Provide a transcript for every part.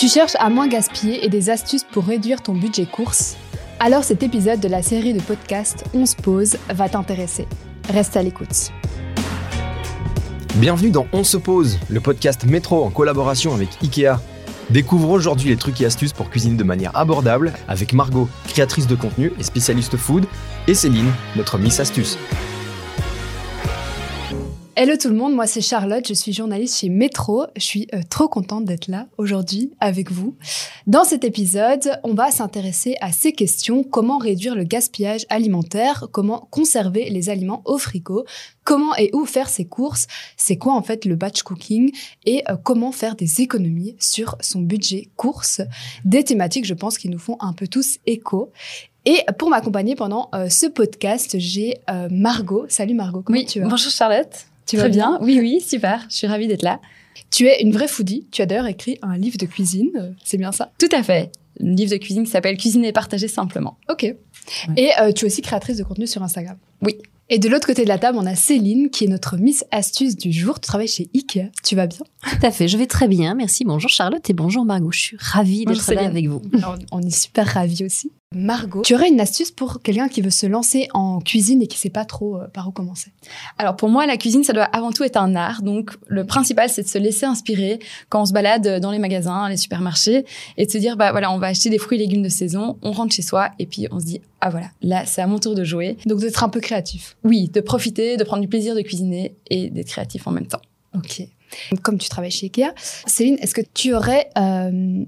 Tu cherches à moins gaspiller et des astuces pour réduire ton budget course? Alors cet épisode de la série de podcasts On se pose va t'intéresser. Reste à l'écoute. Bienvenue dans On se pose, le podcast métro en collaboration avec Ikea. Découvre aujourd'hui les trucs et astuces pour cuisiner de manière abordable avec Margot, créatrice de contenu et spécialiste food, et Céline, notre Miss Astuce. Hello tout le monde, moi c'est Charlotte, je suis journaliste chez Métro. Je suis euh, trop contente d'être là aujourd'hui avec vous. Dans cet épisode, on va s'intéresser à ces questions comment réduire le gaspillage alimentaire, comment conserver les aliments au frigo, comment et où faire ses courses, c'est quoi en fait le batch cooking? Et euh, comment faire des économies sur son budget course? Des thématiques, je pense, qui nous font un peu tous écho. Et pour m'accompagner pendant euh, ce podcast, j'ai Margot. Salut Margot, comment oui, tu vas? Bonjour Charlotte. Tu Très vas bien. Oui, oui, super. Je suis ravie d'être là. Tu es une vraie foodie. Tu as d'ailleurs écrit un livre de cuisine. C'est bien ça? Tout à fait. Un livre de cuisine qui s'appelle Cuisiner et partager simplement. Ok. Et euh, tu es aussi créatrice de contenu sur Instagram. Oui. Et de l'autre côté de la table, on a Céline, qui est notre Miss Astuce du jour. Tu travailles chez Ikea. Tu vas bien? Tout à fait, je vais très bien, merci. Bonjour Charlotte et bonjour Margot. Je suis ravie d'être là avec vous. Alors, On est super ravis aussi. Margot, tu aurais une astuce pour quelqu'un qui veut se lancer en cuisine et qui sait pas trop euh, par où commencer? Alors pour moi, la cuisine, ça doit avant tout être un art. Donc le principal, c'est de se laisser inspirer quand on se balade dans les magasins, les supermarchés, et de se dire, bah voilà, on va acheter des fruits et légumes de saison, on rentre chez soi, et puis on se dit, ah voilà, là, c'est à mon tour de jouer. Donc d'être un peu créatif. Oui, de profiter, de prendre du plaisir de cuisiner et d'être créatif en même temps. Ok. Comme tu travailles chez Ikea, Céline, est-ce que tu aurais... euh,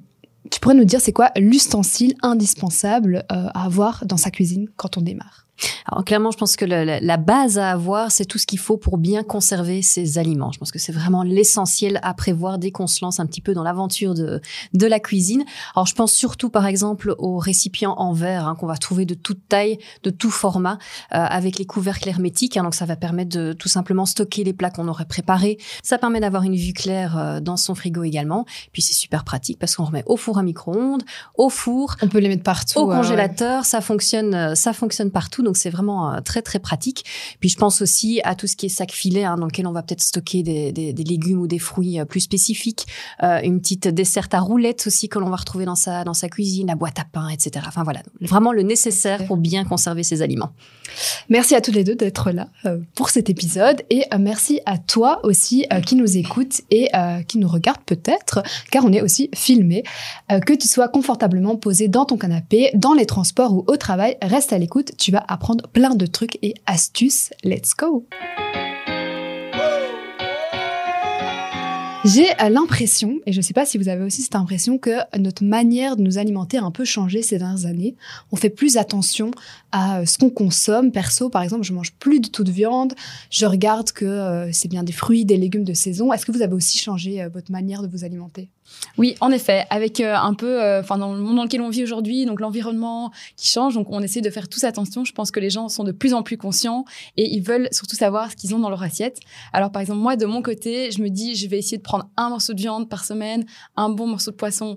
tu pourrais nous dire c'est quoi l'ustensile indispensable euh, à avoir dans sa cuisine quand on démarre Alors clairement, je pense que la, base à avoir, c'est tout ce qu'il faut pour bien conserver ses aliments. Je pense que c'est vraiment l'essentiel à prévoir dès qu'on se lance un petit peu dans l'aventure de, de la cuisine. Alors je pense surtout par exemple aux récipients en verre hein, qu'on va trouver de toute taille, de tout format, euh, avec les couvercles hermétiques. hein. donc ça va permettre de tout simplement stocker les plats qu'on aurait préparés. Ça permet d'avoir une vue claire euh, dans son frigo également. Puis c'est super pratique parce qu'on remet au four à micro-ondes, au four, On peut les mettre partout. au euh, congélateur, ça fonctionne, euh, ça fonctionne partout, donc c'est vraiment euh, très très pratique. Puis je pense aussi à tout ce qui est sac filet, hein, dans lequel on va peut-être stocker des, des, des légumes ou des fruits euh, plus spécifiques, Euh, une petite desserte à roulettes aussi que l'on va retrouver dans sa dans sa cuisine, la boîte à pain, etc. Enfin voilà, vraiment le nécessaire pour bien conserver ses aliments. Merci à toutes les deux d'être là euh, pour cet épisode et euh, merci à toi aussi qui nous écoute et qui nous regarde peut-être car on est aussi filmé. Que tu sois confortablement posé dans ton canapé, dans les transports ou au travail, reste à l'écoute, tu vas apprendre plein de trucs et astuces. Let's go J'ai l'impression, et je ne sais pas si vous avez aussi cette impression, que notre manière de nous alimenter a un peu changé ces dernières années. On fait plus attention à euh, ce qu'on consomme. Perso, par exemple, je mange plus du tout de viande. Je regarde que euh, c'est bien des fruits, des légumes de saison. Est-ce que vous avez aussi changé euh, votre manière de vous alimenter? Oui, en effet, avec euh, un peu, euh, enfin dans le monde dans lequel on vit aujourd'hui, donc l'environnement qui change, donc on essaie de faire tous attention. Je pense que les gens sont de plus en plus conscients et ils veulent surtout savoir ce qu'ils ont dans leur assiette. Alors par exemple moi de mon côté, je me dis je vais essayer de prendre un morceau de viande par semaine, un bon morceau de poisson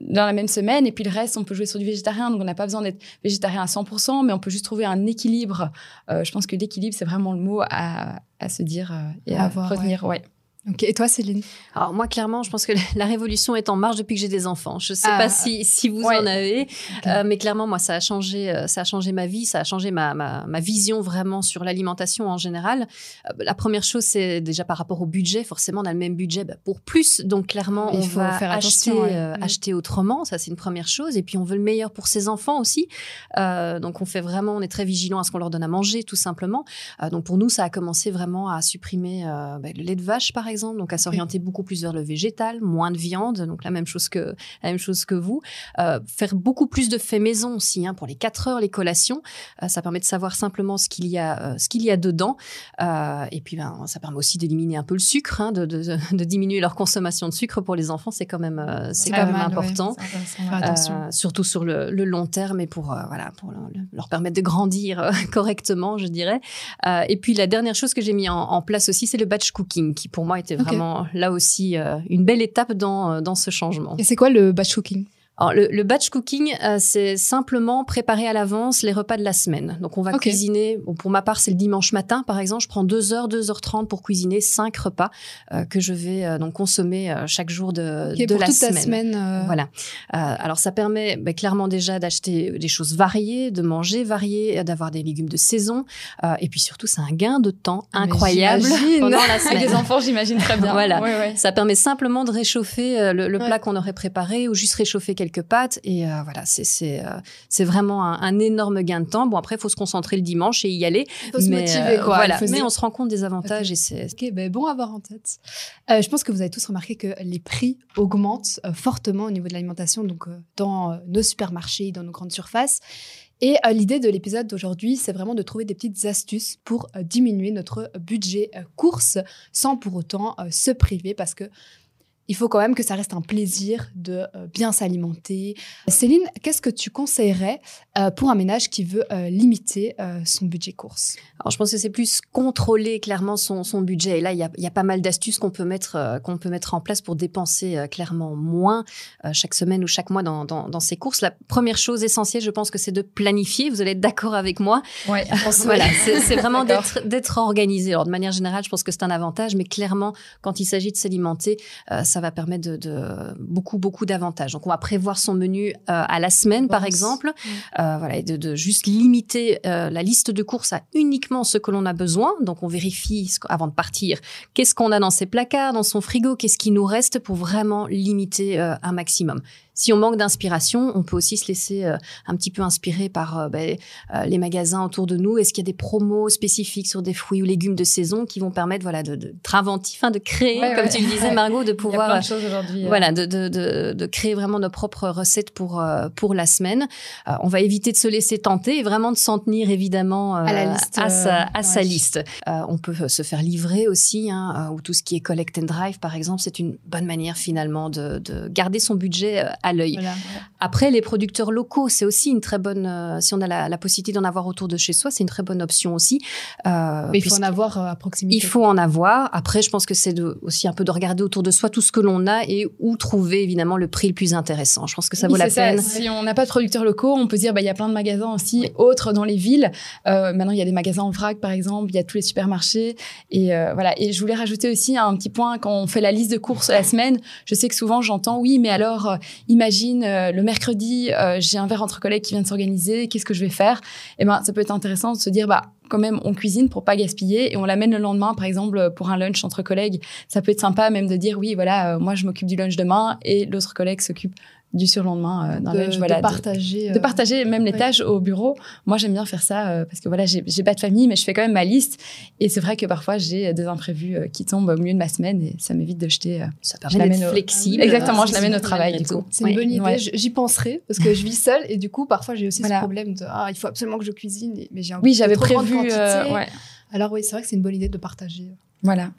dans la même semaine et puis le reste on peut jouer sur du végétarien donc on n'a pas besoin d'être végétarien à 100% mais on peut juste trouver un équilibre Euh, je pense que l'équilibre c'est vraiment le mot à, à se dire et À à, avoir, retenir ouais. Ok. Et toi, Céline? Alors moi clairement, je pense que la révolution est en marche depuis que j'ai des enfants. Je sais Ah. pas si si vous Ouais. en avez. Euh, mais clairement moi ça a changé euh, ça a changé ma vie, ça a changé ma ma, ma vision vraiment sur l'alimentation en général. Euh, la première chose c'est déjà par rapport au budget, forcément on a le même budget bah, pour plus, donc clairement Il on va faire acheter ouais. euh, Mm. acheter autrement, ça c'est une première chose et puis on veut le meilleur pour ses enfants aussi. Donc on fait vraiment on est très vigilant à ce qu'on leur donne à manger tout simplement. Donc pour nous ça a commencé vraiment à supprimer bah, le lait de vache par exemple, donc à s'orienter beaucoup plus vers le végétal, moins de viande, donc la même chose que la même chose que vous. Euh, faire beaucoup plus de faits maison aussi hein, pour les 4 heures, les collations. Euh, ça permet de savoir simplement ce qu'il y a, euh, ce qu'il y a dedans. Et puis, ben, ça permet aussi d'éliminer un peu le sucre, hein, de, de, de diminuer leur consommation de sucre pour les enfants. C'est quand même, c'est quand même mal, important. Surtout sur le, le long terme et pour voilà pour le- leur permettre de grandir correctement, je dirais. Et puis la dernière chose que j'ai mis en, en place aussi, c'est le batch cooking, qui pour moi était vraiment là aussi euh, une belle étape dans euh, dans ce changement. Et c'est quoi le batch cooking Alors, le, le batch cooking, euh, c'est simplement préparer à l'avance les repas de la semaine. Donc, on va cuisiner. bon, pour ma part, c'est le dimanche matin, par exemple. Je prends 2 heures, 2h30 pour cuisiner cinq repas euh, que je vais euh, donc consommer euh, chaque jour de, Ok, de pour la toute semaine. ta semaine. euh, Voilà. Euh, alors ça permet ben, clairement déjà d'acheter des choses variées, de manger varié, euh, d'avoir des légumes de saison, euh, et puis surtout c'est un gain de temps incroyable pendant la Avec semaine. les enfants, j'imagine très bien. Voilà. Ouais, ouais. Ça permet simplement de réchauffer le, le Ouais. plat qu'on aurait préparé ou juste réchauffer quelques pâtes et euh, voilà c'est c'est euh, vraiment un, un énorme gain de temps. Bon après il faut se concentrer le dimanche et y aller. Il faut se mais, motiver, euh, quoi. Voilà. Faut Mais on se rend compte des avantages et c'est Ok, ben bon à avoir en tête. Je pense que vous avez tous remarqué que les prix augmentent fortement au niveau de l'alimentation, donc dans nos supermarchés, dans nos grandes surfaces. Et euh, l'idée de l'épisode d'aujourd'hui, c'est vraiment de trouver des petites astuces pour euh, diminuer notre budget euh, course sans pour autant se priver parce que il faut quand même que ça reste un plaisir de euh, bien s'alimenter. Céline, qu'est-ce que tu conseillerais euh, pour un ménage qui veut euh, limiter euh, son budget course? Alors, je pense que c'est plus contrôler clairement son, son budget. Et là, il y a, il y a pas mal d'astuces qu'on peut mettre euh, qu'on peut mettre en place pour dépenser euh, clairement moins euh, chaque semaine ou chaque mois dans, dans, dans ses courses. La première chose essentielle, je pense que c'est de planifier. Vous allez être d'accord avec moi. Ouais. Voilà, c'est vraiment d'être organisé. Alors, de manière générale, je pense que c'est un avantage, mais clairement, quand il s'agit de s'alimenter, euh, ça va permettre de, de beaucoup beaucoup d'avantages. Donc, on va prévoir son menu euh, à la semaine, par exemple. Mm. Euh, voilà, et de, de juste limiter euh, la liste de courses à uniquement ce que l'on a besoin. Donc, on vérifie ce avant de partir qu'est-ce qu'on a dans ses placards, dans son frigo, qu'est-ce qui nous reste pour vraiment limiter un maximum. Si on manque d'inspiration, on peut aussi se laisser euh, un petit peu inspirer par euh, ben, euh, les magasins autour de nous. Est-ce qu'il y a des promos spécifiques sur des fruits ou légumes de saison qui vont permettre voilà, de- de- d'être inventif, hein, de créer, Ouais, comme ouais. tu le disais, Margot, de Il y a pouvoir plein de voilà, de, de, de, de créer vraiment nos propres recettes pour, pour la semaine. On va éviter de se laisser tenter et vraiment de s'en tenir évidemment À la liste, à sa, à sa liste. On peut se faire livrer aussi, hein, ou tout ce qui est collect and drive par exemple, c'est une bonne manière finalement de, de garder son budget euh, à l'œil. Voilà. Après, les producteurs locaux, c'est aussi une très bonne, euh, si on a la, la possibilité d'en avoir autour de chez soi, c'est une très bonne option aussi. Euh, Mais il faut en avoir euh, à proximité. il faut en avoir. Après, je pense que c'est aussi un peu de regarder autour de soi tout ce que l'on a et où trouver évidemment le prix le plus intéressant. Je pense que ça Oui, vaut la ça. peine. Si on n'a pas de producteurs locaux, on peut dire bah il y a plein de magasins aussi autres dans les villes. Euh, maintenant il y a des magasins en vrac par exemple, il y a tous les supermarchés et voilà. Et je voulais rajouter aussi un petit point quand on fait la liste de courses la semaine. Je sais que souvent j'entends oui mais alors imagine euh, le mercredi euh, j'ai un verre entre collègues qui vient de s'organiser, qu'est-ce que je vais faire? Et ben ça peut être intéressant de se dire bah quand même on cuisine pour pas gaspiller et on l'amène le lendemain par exemple pour un lunch entre collègues. Ça peut être sympa même de dire oui voilà euh, moi je m'occupe du lunch demain et l'autre collègue s'occupe du surlendemain euh, d'un lunch. Voilà, de- partager. de euh, partager même les ouais. tâches au bureau. Moi, j'aime bien faire ça euh, parce que voilà, j'ai pas de famille, mais je fais quand même ma liste. Et c'est vrai que parfois, j'ai des imprévus euh, qui tombent au milieu de ma semaine et ça m'évite de jeter. euh, Ça permet d'être au- flexible. Exactement, Euh, je l'amène au travail, du coup. C'est une Ouais. bonne idée. Ouais. J'y penserai parce que je vis seule et du coup, parfois, j'ai aussi Voilà. ce problème de ah, il faut absolument que je cuisine, mais j'ai un Oui, j'avais prévu. euh. Alors oui, c'est vrai que c'est une bonne idée de partager. Voilà.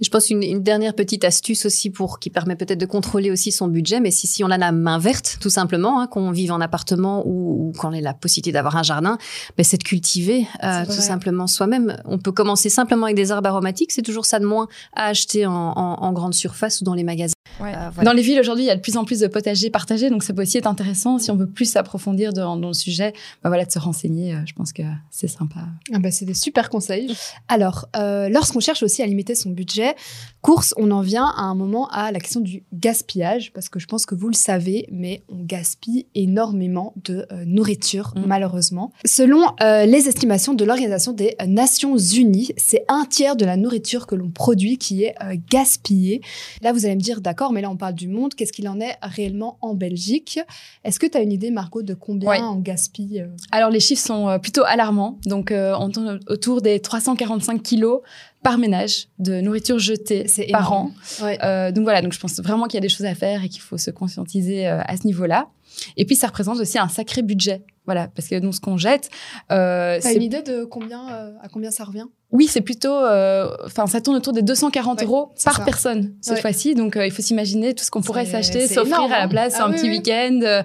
Je pense une, une dernière petite astuce aussi pour qui permet peut-être de contrôler aussi son budget, mais si, si on a la main verte, tout simplement, hein, qu'on vive en appartement ou, ou qu'on ait la possibilité d'avoir un jardin, ben, c'est de cultiver euh, tout simplement soi-même. On peut commencer simplement avec des herbes aromatiques, c'est toujours ça de moins à acheter en, en- en grande surface ou dans les magasins. Ouais. Euh, voilà. Dans les villes aujourd'hui, il y a de plus en plus de potagers partagés, donc ça peut aussi être intéressant si on veut plus s'approfondir dans, dans le sujet. Bah voilà, de se renseigner. euh, je pense que c'est sympa. Ah bah, c'est des super conseils. Alors, euh, lorsqu'on cherche aussi à limiter son budget, course, on en vient à un moment à la question du gaspillage, parce que je pense que vous le savez, mais on gaspille énormément de euh, nourriture, Mm. malheureusement. Selon euh, les estimations de l'Organisation des Nations Unies, c'est un tiers de la nourriture que l'on produit qui est euh, gaspillée. Là, vous allez me dire, d'accord, mais là, on parle du monde. Qu'est-ce qu'il en est réellement en Belgique? Est-ce que tu as une idée, Margot, de combien Ouais. on gaspille euh, Alors les chiffres sont euh, plutôt alarmants. Donc euh, on tourne autour des 345 kilos par ménage de nourriture jetée C'est par énorme. an. Ouais. Euh, donc voilà, donc je pense vraiment qu'il y a des choses à faire et qu'il faut se conscientiser à ce niveau-là. Et puis ça représente aussi un sacré budget. Voilà, parce que donc ce qu'on jette, euh, T'as une idée de combien, euh, à combien ça revient? Oui, c'est plutôt, euh, enfin, ça tourne autour des 240 Ouais, euros par ça. personne cette Ouais. fois-ci. Donc, euh, il faut s'imaginer tout ce qu'on pourrait s'acheter, s'offrir à la hein. place, Ah un oui, petit oui. week-end,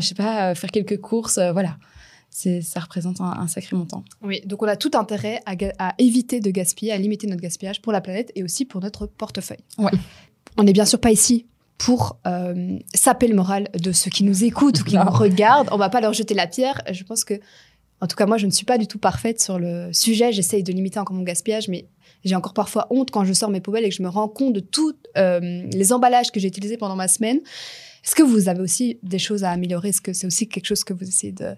je sais pas, faire quelques courses, voilà. C'est, ça représente un, un sacré montant. Oui, donc on a tout intérêt à éviter de gaspiller, à limiter notre gaspillage pour la planète et aussi pour notre portefeuille. Ouais. On n'est bien sûr pas ici pour euh, saper le moral de ceux qui nous écoutent ou qui nous regardent. On va pas leur jeter la pierre. Je pense que, en tout cas, moi, je ne suis pas du tout parfaite sur le sujet. J'essaye de limiter encore mon gaspillage, mais j'ai encore parfois honte quand je sors mes poubelles et que je me rends compte de tous euh, les emballages que j'ai utilisés pendant ma semaine. Est-ce que vous avez aussi des choses à améliorer? Est-ce que c'est aussi quelque chose que vous essayez de,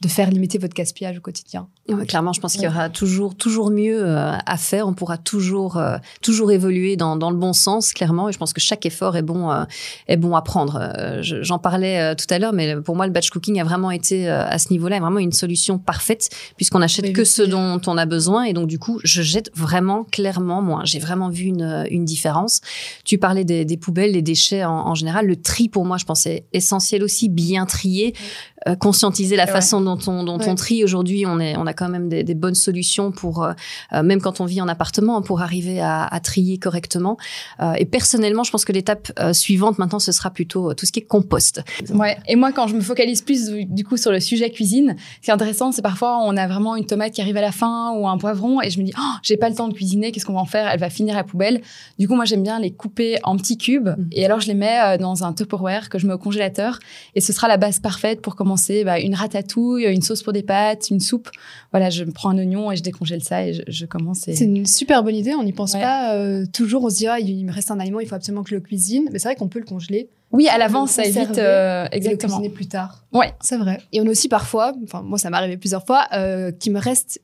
de faire limiter votre gaspillage au quotidien? Clairement, je pense qu'il y aura toujours, toujours mieux euh, à faire. On pourra toujours, euh, toujours évoluer dans, dans, le bon sens, clairement. Et je pense que chaque effort est bon, euh, est bon à prendre. J'en parlais tout à l'heure, mais pour moi, le batch cooking a vraiment été à ce niveau-là vraiment une solution parfaite puisqu'on n'achète que ce dont on a besoin. Et donc, du coup, je jette vraiment clairement moins. J'ai vraiment vu une, une différence. Tu parlais des, des poubelles, des déchets en, en général. Le tri, pour moi, moi, je pensais essentiel aussi, bien trier, conscientiser la façon dont on dont on trie aujourd'hui. On est on a quand même des, des bonnes solutions pour euh, euh, même quand on vit en appartement pour arriver à, à trier correctement. et personnellement, je pense que l'étape suivante maintenant ce sera plutôt tout ce qui est compost. Ouais. Et moi, quand je me focalise plus du coup sur le sujet cuisine, ce qui est intéressant, c'est parfois on a vraiment une tomate qui arrive à la fin ou un poivron et je me dis oh, j'ai pas le temps de cuisiner, qu'est-ce qu'on va en faire? Elle va finir à la poubelle. Du coup, moi j'aime bien les couper en petits cubes mmh. et alors je les mets dans un Tupperware que je mets au congélateur et ce sera la base parfaite pour commencer bah, une ratatouille, une sauce pour des pâtes, une soupe. Voilà, je prends un oignon et je décongèle ça et je, commence. C'est une super bonne idée. On n'y pense pas euh, toujours. On se dit ah, il me reste un aliment, il faut absolument que je le cuisine. Mais c'est vrai qu'on peut le congeler. Oui, à l'avance, ça évite euh, exactement. Et le cuisiner plus tard. Ouais, c'est vrai. Et on a aussi parfois, enfin moi ça m'est arrivé plusieurs fois, euh, qu'il me reste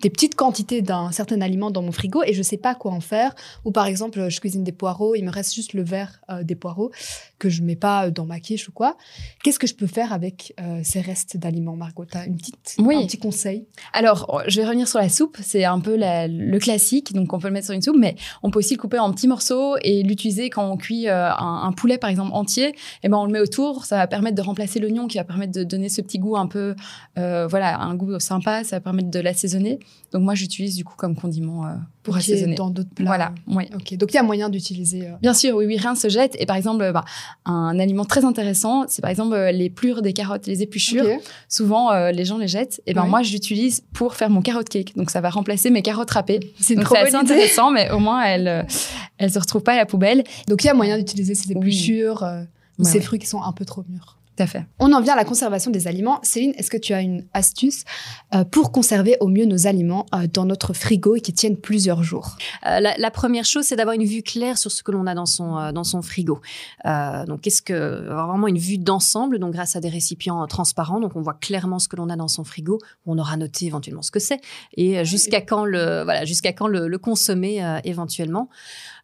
des petites quantités d'un certain aliment dans mon frigo et je sais pas quoi en faire. Ou par exemple, je cuisine des poireaux, il me reste juste le verre euh, des poireaux que je mets pas dans ma quiche ou quoi. Qu'est-ce que je peux faire avec euh, ces restes d'aliments, Margot? T'as une petite, oui. un petit conseil? Alors, je vais revenir sur la soupe. C'est un peu le classique, donc on peut le mettre sur une soupe, mais on peut aussi le couper en petits morceaux et l'utiliser quand on cuit euh, un, poulet, par exemple, entier. Et eh ben, on le met autour. Ça va permettre de remplacer l'oignon, qui va permettre de donner ce petit goût un peu, voilà, un goût sympa. Ça va permettre de l'assaisonner. Donc moi, j'utilise du coup comme condiment euh, pour assaisonner. Dans d'autres plats. Voilà. Oui. Ok. Donc il y a moyen d'utiliser. Euh, Bien sûr, oui, oui, rien ne se jette. Et par exemple, bah, un aliment très intéressant, c'est par exemple euh, les plures des carottes, les épluchures. Souvent, les gens les jettent. Et ben moi, j'utilise pour faire mon carotte cake. Donc ça va remplacer mes carottes râpées. C'est assez intéressant, mais au moins elles, elles se retrouvent pas à la poubelle. Donc il y a moyen d'utiliser ces épluchures, ou ces fruits qui sont un peu trop mûrs fait. On en vient à la conservation des aliments. Céline, est-ce que tu as une astuce euh, pour conserver au mieux nos aliments euh, dans notre frigo et qui tiennent plusieurs jours? Euh, la, première chose, c'est d'avoir une vue claire sur ce que l'on a dans son dans son frigo. donc, qu'est-ce que vraiment une vue d'ensemble, donc grâce à des récipients transparents, donc on voit clairement ce que l'on a dans son frigo. On aura noté éventuellement ce que c'est et jusqu'à quand le voilà jusqu'à quand le, le consommer éventuellement.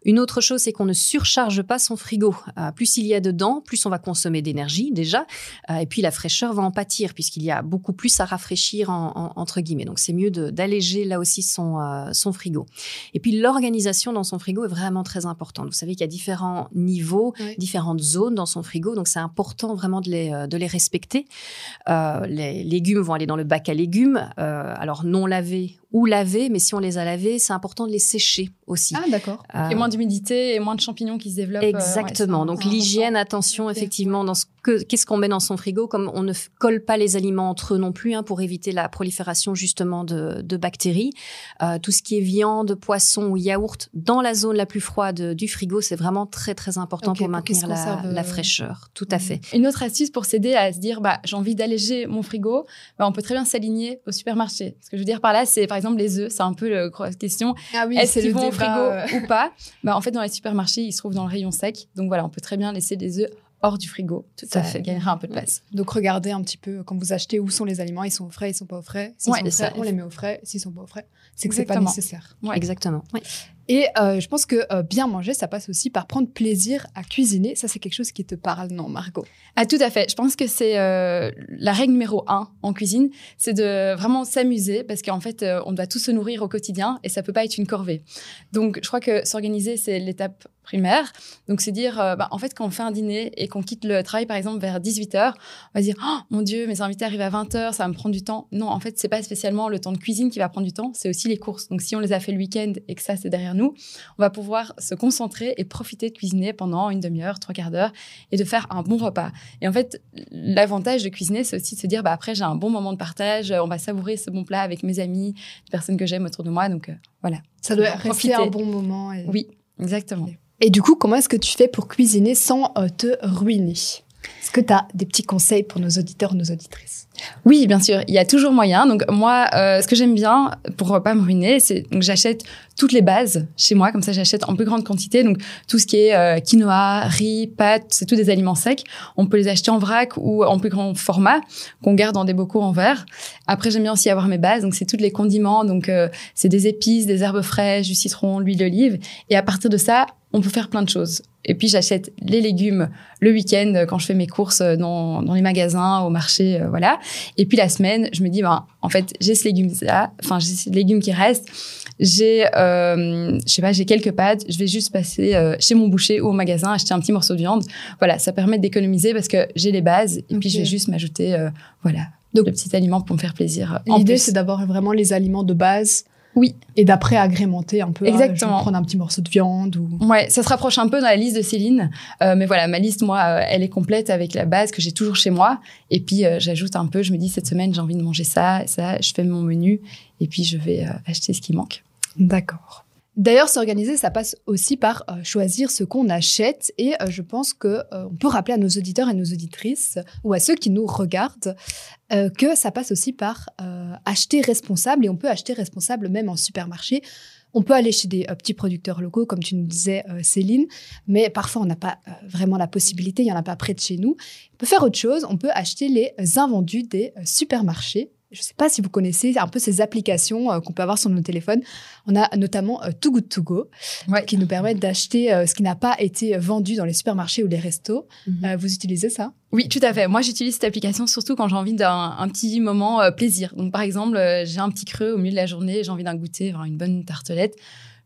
Une autre chose, c'est qu'on ne surcharge pas son frigo. Euh, plus il y a dedans, plus on va consommer d'énergie déjà, euh, et puis la fraîcheur va en pâtir puisqu'il y a beaucoup plus à rafraîchir entre guillemets. Donc c'est mieux d'alléger là aussi son euh, son frigo. Et puis l'organisation dans son frigo est vraiment très importante. Vous savez qu'il y a différents niveaux, différentes zones dans son frigo, donc c'est important vraiment de les de les respecter. les légumes vont aller dans le bac à légumes, alors non lavés ou lavés, mais si on les a lavés, c'est important de les sécher aussi. Ah d'accord. Euh, moins d'humidité et moins de champignons qui se développent. Euh, Exactement. Donc l'hygiène, attention effectivement dans ce que qu'est-ce qu'on met dans son frigo, comme on ne colle pas les aliments entre eux non plus, hein, pour éviter la prolifération justement de, de bactéries. Euh, tout ce qui est viande, poisson ou yaourt dans la zone la plus froide du frigo, c'est vraiment très très important pour maintenir la, la, euh, fraîcheur. Tout à fait. Une autre astuce pour s'aider à se dire, bah j'ai envie d'alléger mon frigo, bah, on peut très bien s'aligner au supermarché. Ce que je veux dire par là, c'est par exemple les œufs, c'est un peu la question. Ah oui, est-ce qu'ils vont au frigo euh. ou pas? Bah en fait dans les supermarchés, ils se trouvent dans le rayon sec. Donc voilà, on peut très bien laisser des œufs hors du frigo. Tout ça fait. gagnera un peu de place. Donc regardez un petit peu quand vous achetez où sont les aliments, ils sont au frais, ils sont pas au frais. S'ils sont frais, on les met au frais. S'ils sont pas au frais, c'est que c'est pas nécessaire. Exactement. Et euh, je pense que euh, bien manger, ça passe aussi par prendre plaisir à cuisiner. Ça, c'est quelque chose qui te parle, non, Margot? Ah, tout à fait. Je pense que c'est euh, la règle numéro un en cuisine, c'est de vraiment s'amuser parce qu'en fait, on doit tous se nourrir au quotidien et ça peut pas être une corvée. Donc, je crois que s'organiser, c'est l'étape primaire. Donc, c'est dire, bah, en fait, quand on fait un dîner et qu'on quitte le travail, par exemple, vers 18h, on va dire, oh, mon Dieu, mes invités arrivent à 20h, ça va me prendre du temps. Non, en fait, c'est pas spécialement le temps de cuisine qui va prendre du temps, c'est aussi les courses. Donc, si on les a fait le week-end et que ça, c'est derrière nous, on va pouvoir se concentrer et profiter de cuisiner pendant une demi-heure, trois quarts d'heure et de faire un bon repas. Et en fait, l'avantage de cuisiner, c'est aussi de se dire, bah, après, j'ai un bon moment de partage, on va savourer ce bon plat avec mes amis, les personnes que j'aime autour de moi. Donc, euh, voilà. Ça doit rester un bon moment. Oui, exactement. Et du coup, comment est-ce que tu fais pour cuisiner sans euh, te ruiner? Est-ce que tu as des petits conseils pour nos auditeurs, nos auditrices? Oui, bien sûr, il y a toujours moyen. Donc moi, euh, ce que j'aime bien pour pas me ruiner, c'est donc j'achète toutes les bases chez moi, comme ça j'achète en plus grande quantité. Donc tout ce qui est euh, quinoa, riz, pâtes, c'est tous des aliments secs. On peut les acheter en vrac ou en plus grand format qu'on garde dans des bocaux en verre. Après j'aime bien aussi avoir mes bases, donc c'est tous les condiments. Donc euh, c'est des épices, des herbes fraîches, du citron, l'huile d'olive. Et à partir de ça, on peut faire plein de choses. Et puis j'achète les légumes le week-end quand je fais mes courses dans, dans les magasins, au marché, euh, voilà. Et puis la semaine, je me dis, ben, en fait, j'ai ce légume là, enfin j'ai ce légume qui reste. J'ai, euh, je sais pas, j'ai quelques pâtes. Je vais juste passer euh, chez mon boucher ou au magasin acheter un petit morceau de viande. Voilà, ça permet d'économiser parce que j'ai les bases. Et puis je vais juste m'ajouter, euh, voilà, Donc- le petit aliment pour me faire plaisir. L'idée, c'est d'avoir vraiment les aliments de base. Oui. Et d'après agrémenter un peu. ah, Exactement. je vais prendre un petit morceau de viande ou. Ouais, ça se rapproche un peu dans la liste de Céline, Euh, mais voilà, ma liste, moi, euh, elle est complète avec la base que j'ai toujours chez moi. Et puis euh, j'ajoute un peu. Je me dis cette semaine, j'ai envie de manger ça, ça. Je fais mon menu, et puis je vais euh, acheter ce qui manque. D'accord. D'ailleurs, s'organiser, ça passe aussi par euh, choisir ce qu'on achète. Et euh, je pense que euh, on peut rappeler à nos auditeurs et nos auditrices, ou à ceux qui nous regardent, euh, que ça passe aussi par acheter responsable. Et on peut acheter responsable même en supermarché. On peut aller chez des petits producteurs locaux, comme tu nous disais, Céline, mais parfois on n'a pas vraiment la possibilité, il n'y en a pas près de chez nous. On peut faire autre chose, on peut acheter les invendus des supermarchés. Je ne sais pas si vous connaissez un peu ces applications euh, qu'on peut avoir sur nos téléphones. On a notamment euh, Too Good To Go, Ouais. qui nous permettent d'acheter euh, ce qui n'a pas été vendu dans les supermarchés ou les restos. Mhm. Euh, vous utilisez ça? Oui, tout à fait. Moi, j'utilise cette application surtout quand j'ai envie d'un un petit moment euh, plaisir. Donc, par exemple, euh, j'ai un petit creux au milieu de la journée, j'ai envie d'un goûter, une bonne tartelette.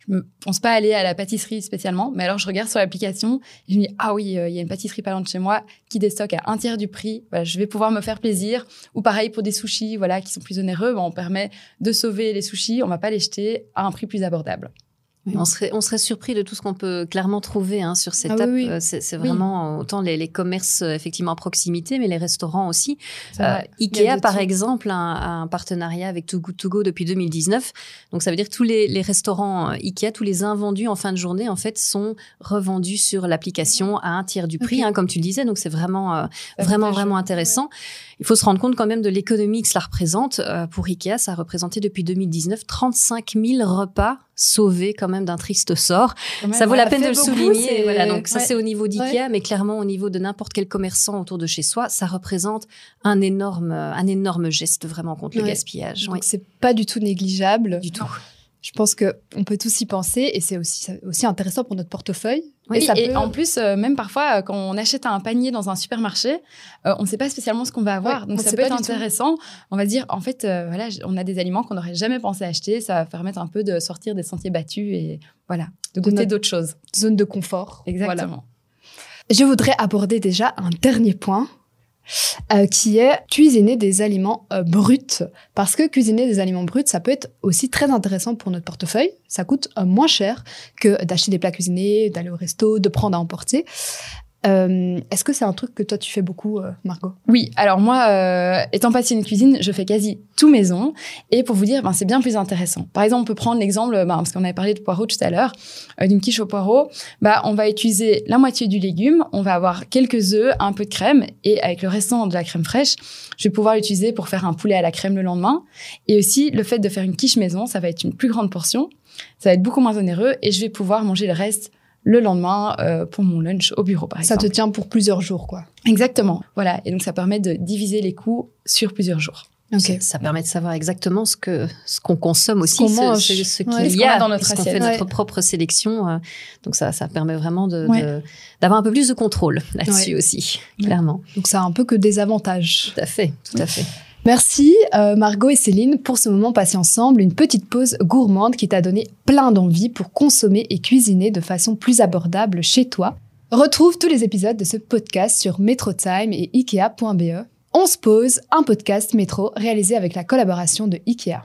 Je pense pas aller à la pâtisserie spécialement, mais alors je regarde sur l'application et je me dis ah oui, euh, il y a une pâtisserie pas loin de chez moi qui déstocke à un tiers du prix. Voilà, je vais pouvoir me faire plaisir. Ou pareil pour des sushis, voilà, qui sont plus onéreux, on permet de sauver les sushis, on va pas les jeter à un prix plus abordable. Oui, On serait, on serait surpris de tout ce qu'on peut clairement trouver hein, sur cette Ah app. oui. Euh, C'est vraiment autant les, les commerces euh, effectivement à proximité, mais les restaurants aussi. Euh, Ikea, par exemple, a un, a un partenariat avec Too Good To Go depuis 2019. Donc, ça veut dire que tous les, les restaurants euh, Ikea, tous les invendus en fin de journée, en fait, sont revendus sur l'application à un tiers du prix, hein, comme tu le disais. Donc, c'est vraiment, euh, vraiment, vraiment intéressant. Il faut se rendre compte quand même de l'économie que cela représente. Euh, pour Ikea, ça a représenté depuis 2019 35 000 repas sauvés quand même d'un triste sort. Même, Ça vaut ouais, la peine de le beaucoup, souligner. Voilà, donc ça c'est au niveau d'IKEA, mais clairement au niveau de n'importe quel commerçant autour de chez soi, ça représente un énorme, un énorme geste vraiment contre le gaspillage. Donc Oui, c'est pas du tout négligeable. du tout. Je pense que on peut tous y penser et c'est aussi, aussi intéressant pour notre portefeuille. Oui, et ça et peut- en plus, euh, même parfois, euh, quand on achète un panier dans un supermarché, euh, on ne sait pas spécialement ce qu'on va avoir. Ouais, Donc, on ça peut être tout. intéressant. On va dire, en fait, voilà, on a des aliments qu'on n'aurait jamais pensé acheter. Ça va permettre un peu de sortir des sentiers battus et voilà, de goûter d'autres choses. zone de confort. Voilà. Exactement. Je voudrais aborder déjà un dernier point. Euh, qui est cuisiner des aliments euh, bruts. Parce que cuisiner des aliments bruts, ça peut être aussi très intéressant pour notre portefeuille. Ça coûte euh, moins cher que d'acheter des plats cuisinés, d'aller au resto, de prendre à emporter. Euh, Est-ce que c'est un truc que toi tu fais beaucoup, euh, Margot? Oui, alors moi, euh, étant passionnée de cuisine, je fais quasi tout maison. Et pour vous dire, ben, c'est bien plus intéressant. Par exemple, on peut prendre l'exemple, ben, parce qu'on avait parlé de poireaux tout à l'heure, euh, d'une quiche au poireau. Bah, on va utiliser la moitié du légume, on va avoir quelques œufs, un peu de crème, et avec le restant de la crème fraîche, je vais pouvoir l'utiliser pour faire un poulet à la crème le lendemain. Et aussi, le fait de faire une quiche maison, ça va être une plus grande portion, ça va être beaucoup moins onéreux, et je vais pouvoir manger le reste le lendemain euh, pour mon lunch au bureau, par Ça exemple. te tient pour plusieurs jours, quoi. Exactement. Voilà. Et donc, ça permet de diviser les coûts sur plusieurs jours. Ça, ça permet de savoir exactement ce que ce qu'on consomme aussi, qu'on ce, ce, ce Ouais. qu'il y a a dans notre assiette. fait notre propre sélection. euh, donc ça, ça permet vraiment de Ouais. de- d'avoir un peu plus de contrôle là-dessus Ouais. aussi, Ouais. clairement. Donc ça a un peu que des avantages. Tout à fait, tout à fait. Merci euh, Margot et Céline pour ce moment passé ensemble, une petite pause gourmande qui t'a donné plein d'envie pour consommer et cuisiner de façon plus abordable chez toi. Retrouve tous les épisodes de ce podcast sur MetroTime et Ikea.be. On se pose, un podcast métro réalisé avec la collaboration de Ikea.